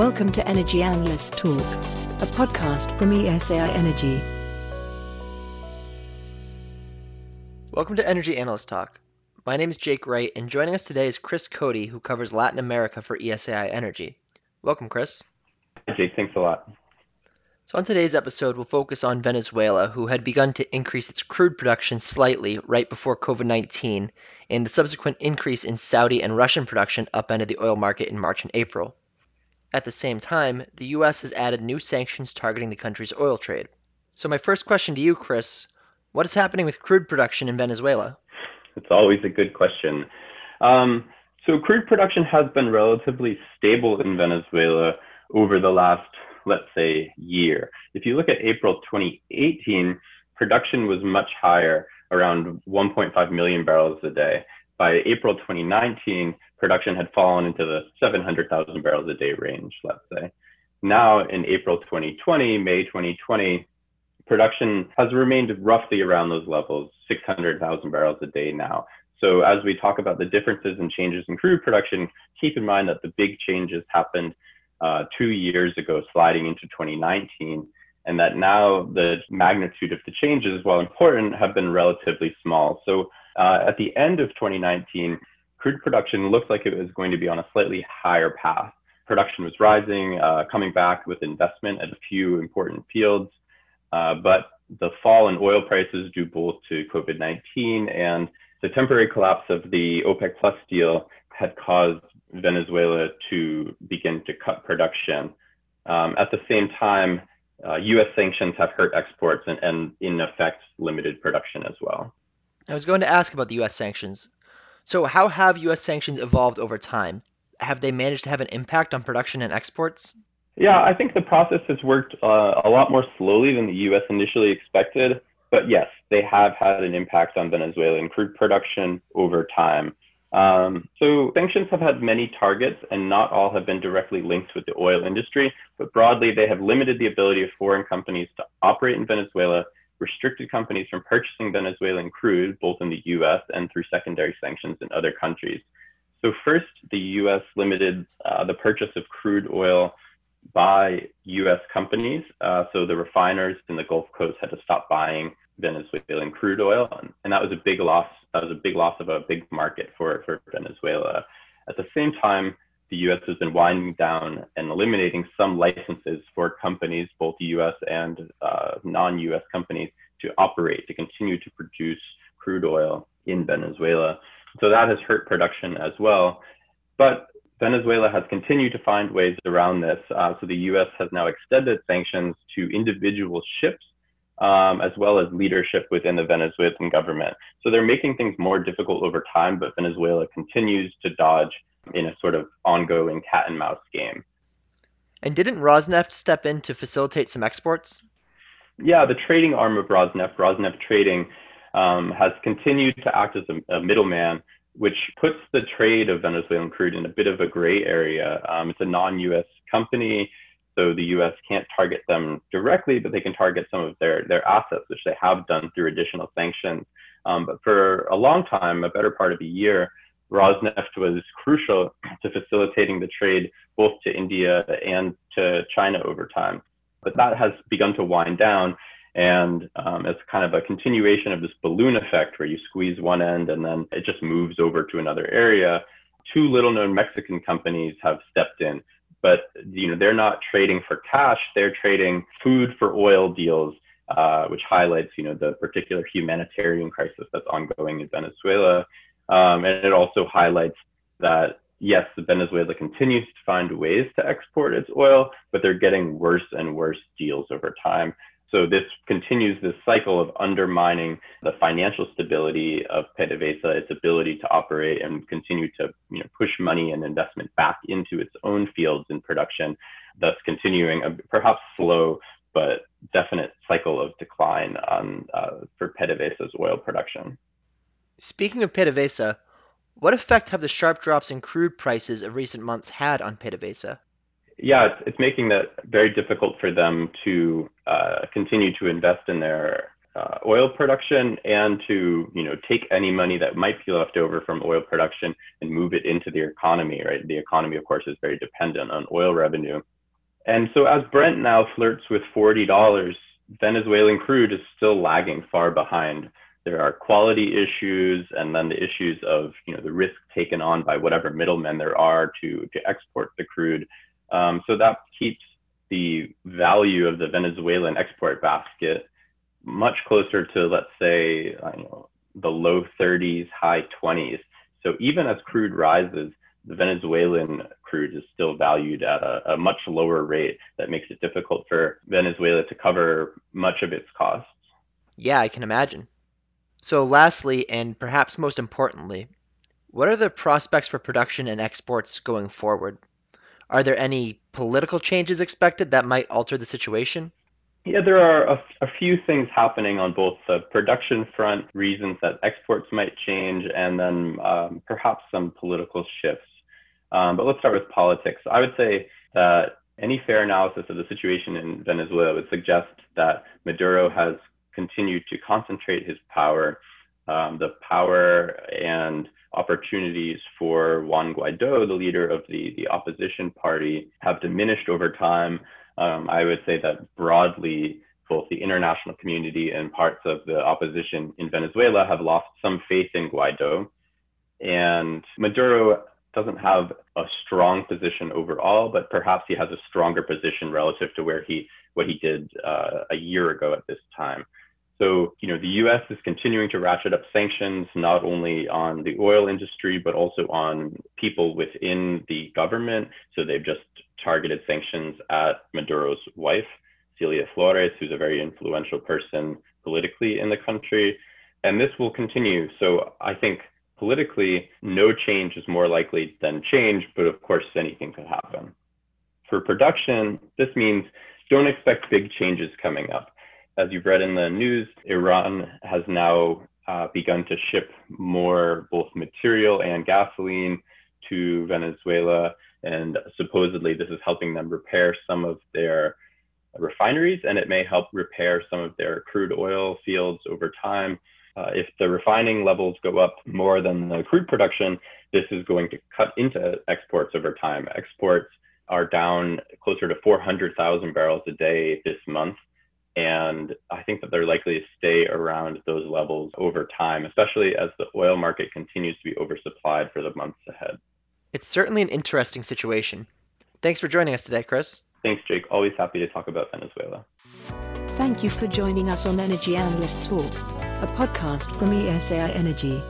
Welcome to Energy Analyst Talk, a podcast from ESAI Energy. Welcome to Energy Analyst Talk. My name is Jake Wright, and joining us today is Chris Cody, who covers Latin America for ESAI Energy. Welcome, Chris. Hi, Jake. Thanks a lot. So, on today's episode, we'll focus on Venezuela, who had begun to increase its crude production slightly right before COVID 19, and the subsequent increase in Saudi and Russian production upended the oil market in March and April. At the same time, the U.S. has added new sanctions targeting the country's oil trade. So, my first question to you, Chris what is happening with crude production in Venezuela? It's always a good question. Um, so, crude production has been relatively stable in Venezuela over the last let's say, year. If you look at April 2018, production was much higher, around 1.5 million barrels a day. By April 2019, production had fallen into the 700,000 barrels a day range, let's say. Now, in April 2020, May 2020, production has remained roughly around those levels, 600,000 barrels a day now. So, as we talk about the differences and changes in crude production, keep in mind that the big changes happened uh, two years ago, sliding into 2019, and that now the magnitude of the changes, while important, have been relatively small. So uh, at the end of 2019, crude production looked like it was going to be on a slightly higher path. Production was rising, uh, coming back with investment at a few important fields, uh, but the fall in oil prices due both to COVID 19 and the temporary collapse of the OPEC Plus deal had caused Venezuela to begin to cut production. Um, at the same time, uh, US sanctions have hurt exports and, and, in effect, limited production as well. I was going to ask about the US sanctions. So, how have US sanctions evolved over time? Have they managed to have an impact on production and exports? Yeah, I think the process has worked uh, a lot more slowly than the US initially expected. But yes, they have had an impact on Venezuelan crude production over time. Um, so sanctions have had many targets and not all have been directly linked with the oil industry, but broadly they have limited the ability of foreign companies to operate in Venezuela, restricted companies from purchasing Venezuelan crude, both in the US and through secondary sanctions in other countries. So first, the US limited uh, the purchase of crude oil by US companies. Uh, so the refiners in the Gulf Coast had to stop buying Venezuelan crude oil, and, and that was a big loss. That was a big loss of a big market for for Venezuela. At the same time, the U.S. has been winding down and eliminating some licenses for companies, both U.S. and uh, non-U.S. companies, to operate to continue to produce crude oil in Venezuela. So that has hurt production as well. But Venezuela has continued to find ways around this. Uh, so the U.S. has now extended sanctions to individual ships um, as well as leadership within the Venezuelan government. So they're making things more difficult over time, but Venezuela continues to dodge in a sort of ongoing cat and mouse game. And didn't Rosneft step in to facilitate some exports? Yeah, the trading arm of Rosneft, Rosneft Trading, um, has continued to act as a, a, middleman, which puts the trade of Venezuelan crude in a bit of a gray area. Um, it's a non US company. So the U.S. can't target them directly, but they can target some of their their assets, which they have done through additional sanctions. Um, but for a long time, a better part of a year, Rosneft was crucial to facilitating the trade both to India and to China over time. But that has begun to wind down. And um, it's kind of a continuation of this balloon effect where you squeeze one end and then it just moves over to another area. Two little known Mexican companies have stepped in but you know they're not trading for cash; they're trading food for oil deals, uh, which highlights you know the particular humanitarian crisis that's ongoing in Venezuela, um, and it also highlights that yes, Venezuela continues to find ways to export its oil, but they're getting worse and worse deals over time. So this continues this cycle of undermining the financial stability of PDVSA, its ability to operate and continue to you know, push money and investment back into its own fields in production, thus continuing a perhaps slow but definite cycle of decline on, uh, for PDVSA's oil production. Speaking of PDVSA, what effect have the sharp drops in crude prices of recent months had on PDVSA? yeah, it's, making that very difficult for them to uh, continue to invest in their uh, oil production and to you know take any money that might be left over from oil production and move it into the economy. Right, the economy, of course, is very dependent on oil revenue. And so as Brent now flirts with $40, Venezuelan crude is still lagging far behind. There are quality issues and then the issues of you know the risk taken on by whatever middlemen there are to, to export the crude. Um, so that keeps the value of the Venezuelan export basket much closer to, let's say, know, the low 30s, high 20s. So even as crude rises, the Venezuelan crude is still valued at a, a, much lower rate that makes it difficult for Venezuela to cover much of its costs. Yeah, I can imagine. So, lastly, and perhaps most importantly, what are the prospects for production and exports going forward? Are there any political changes expected that might alter the situation? Yeah, there are a, few things happening on both the production front, reasons that exports might change, and then um, perhaps some political shifts. Um, but let's start with politics. I would say that any fair analysis of the situation in Venezuela would suggest that Maduro has continued to concentrate his power. Um, the power and opportunities for Juan Guaido, the leader of the, the opposition party, have diminished over time. Um, I would say that broadly, both the international community and parts of the opposition in Venezuela have lost some faith in Guaido. And Maduro doesn't have a strong position overall, but perhaps he has a stronger position relative to where he what he did uh, a year ago at this time. So, you know, the U.S. is continuing to ratchet up sanctions not only on the oil industry but also on people within the government. So they've just targeted sanctions at Maduro's wife, Cilia Flores, who's a very influential person politically in the country. And this will continue. So I think politically, no change is more likely than change, but of course, anything could happen. For production, this means don't expect big changes coming up. As you've read in the news, Iran has now uh, begun to ship more both material and gasoline to Venezuela. And supposedly, this is helping them repair some of their refineries and it may help repair some of their crude oil fields over time. Uh, if the refining levels go up more than the crude production, this is going to cut into exports over time. Exports are down closer to 400,000 barrels a day this month. And I think that they're likely to stay around those levels over time, especially as the oil market continues to be oversupplied for the months ahead. It's certainly an interesting situation. Thanks for joining us today, Chris. Thanks, Jake. Always happy to talk about Venezuela. Thank you for joining us on Energy Analyst Talk, a podcast from ESAI Energy.